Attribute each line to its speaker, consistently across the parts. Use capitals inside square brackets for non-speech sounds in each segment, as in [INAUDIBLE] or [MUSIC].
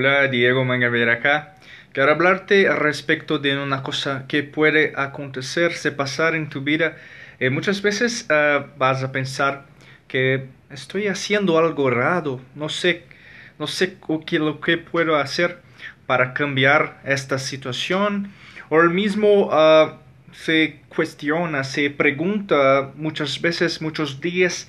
Speaker 1: Hola, Diego Mangavera acá. Quiero hablarte respecto de una cosa que puede acontecerse, pasar en tu vida. Eh, muchas veces ah, vas a pensar que estoy haciendo algo raro, no sé, no sé qué, lo que puedo hacer para cambiar esta situación. O el mismo ah, se cuestiona, se pregunta muchas veces, muchos días,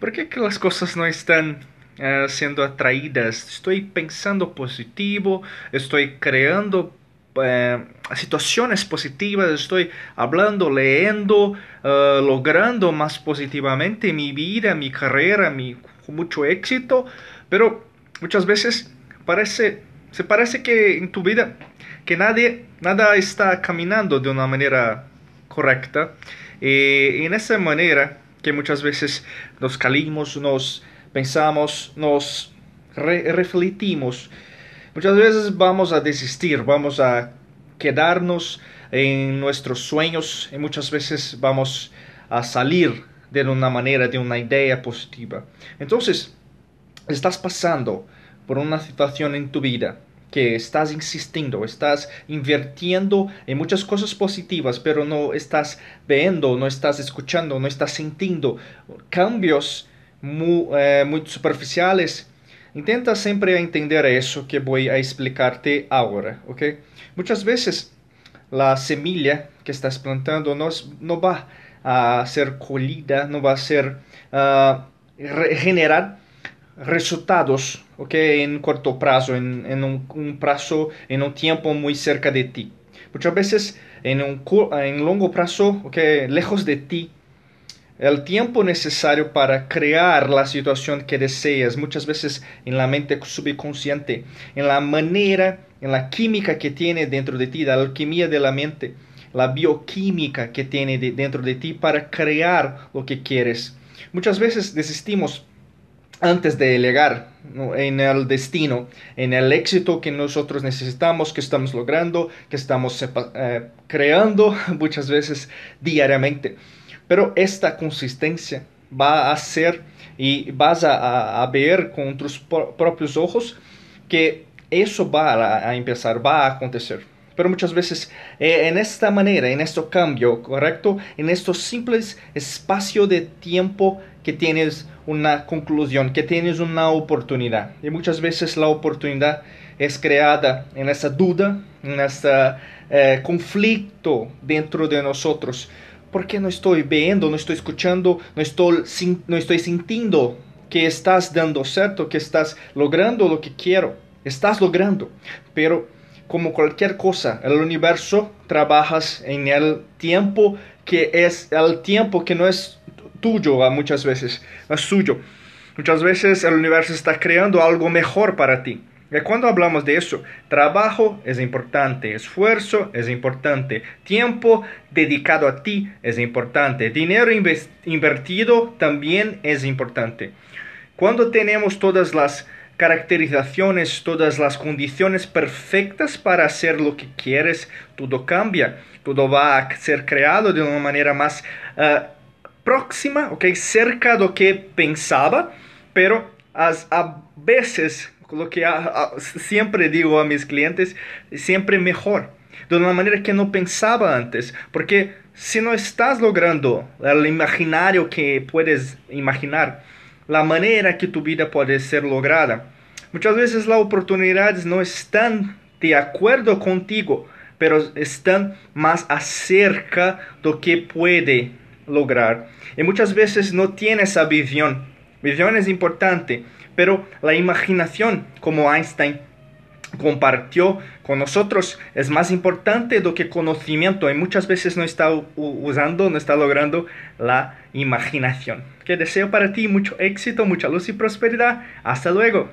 Speaker 1: ¿por qué que las cosas no están uh, siendo atraídas? Estoy pensando positivo, estoy creando uh, situaciones positivas, estoy hablando, leyendo, uh, logrando más positivamente mi vida, mi carrera, mi mucho éxito, pero muchas veces parece, se parece que en tu vida que nadie, nada está caminando de una manera correcta. Y en esa manera que muchas veces nos calimos, nos pensamos, nos refletimos, muchas veces vamos a desistir, vamos a quedarnos en nuestros sueños y muchas veces vamos a salir de una manera, de una idea positiva. Entonces, estás pasando por una situación en tu vida que estás insistiendo, estás invirtiendo en muchas cosas positivas, pero no estás viendo, no estás escuchando, no estás sintiendo cambios muy, eh, muy superficiales. Intenta siempre entender eso que voy a explicarte ahora, ¿ok? Muchas veces la semilla que estás plantando no, no va a ser colida, no va a ser uh, generar resultados okay, en corto plazo, en, en un, un, plazo, en un tiempo muy cerca de ti. Muchas veces en un en largo plazo, okay, lejos de ti, el tiempo necesario para crear la situación que deseas, muchas veces en la mente subconsciente, en la manera, en la química que tiene dentro de ti, la alquimia de la mente, la bioquímica que tiene de, dentro de ti para crear lo que quieres. Muchas veces desistimos antes de llegar en el destino, en el éxito que nosotros necesitamos, que estamos logrando, que estamos eh, creando [LAUGHS] muchas veces diariamente. Pero esta consistencia va a ser y vas a, a ver con tus propios ojos que eso va a, empezar, va a acontecer. Pero muchas veces eh, en esta manera, en este cambio, ¿correcto? En estos simples espacio de tiempo que tienes una conclusión, que tienes una oportunidad. Y muchas veces la oportunidad es creada en esa duda, en este eh, conflicto dentro de nosotros. Porque no estoy viendo, no estoy escuchando, no estoy, no estoy sintiendo que estás dando cierto, que estás logrando lo que quiero. Estás logrando, pero como cualquier cosa, el universo trabajas en el tiempo que es el tiempo que no es tuyo muchas veces, es suyo. Muchas veces el universo está creando algo mejor para ti. Y cuando hablamos de eso, trabajo es importante, esfuerzo es importante, tiempo dedicado a ti es importante, dinero invertido también es importante. Cuando tenemos todas las caracterizaciones, todas las condiciones perfectas para hacer lo que quieres, todo cambia, todo va a ser creado de una manera más uh, próxima, ok, cerca de lo que pensaba, pero a veces, lo que siempre digo a mis clientes, siempre mejor, de una manera que no pensaba antes, porque si no estás logrando el imaginario que puedes imaginar, la manera que tu vida puede ser lograda, muchas veces las oportunidades no están de acuerdo contigo, pero están más acerca de lo que puede lograr. Y muchas veces no tiene esa visión. Visión es importante, pero la imaginación, como Einstein compartió con nosotros, es más importante do que conocimiento y muchas veces no está usando, no está logrando la imaginación. Que deseo para ti mucho éxito, mucha luz y prosperidad. Hasta luego.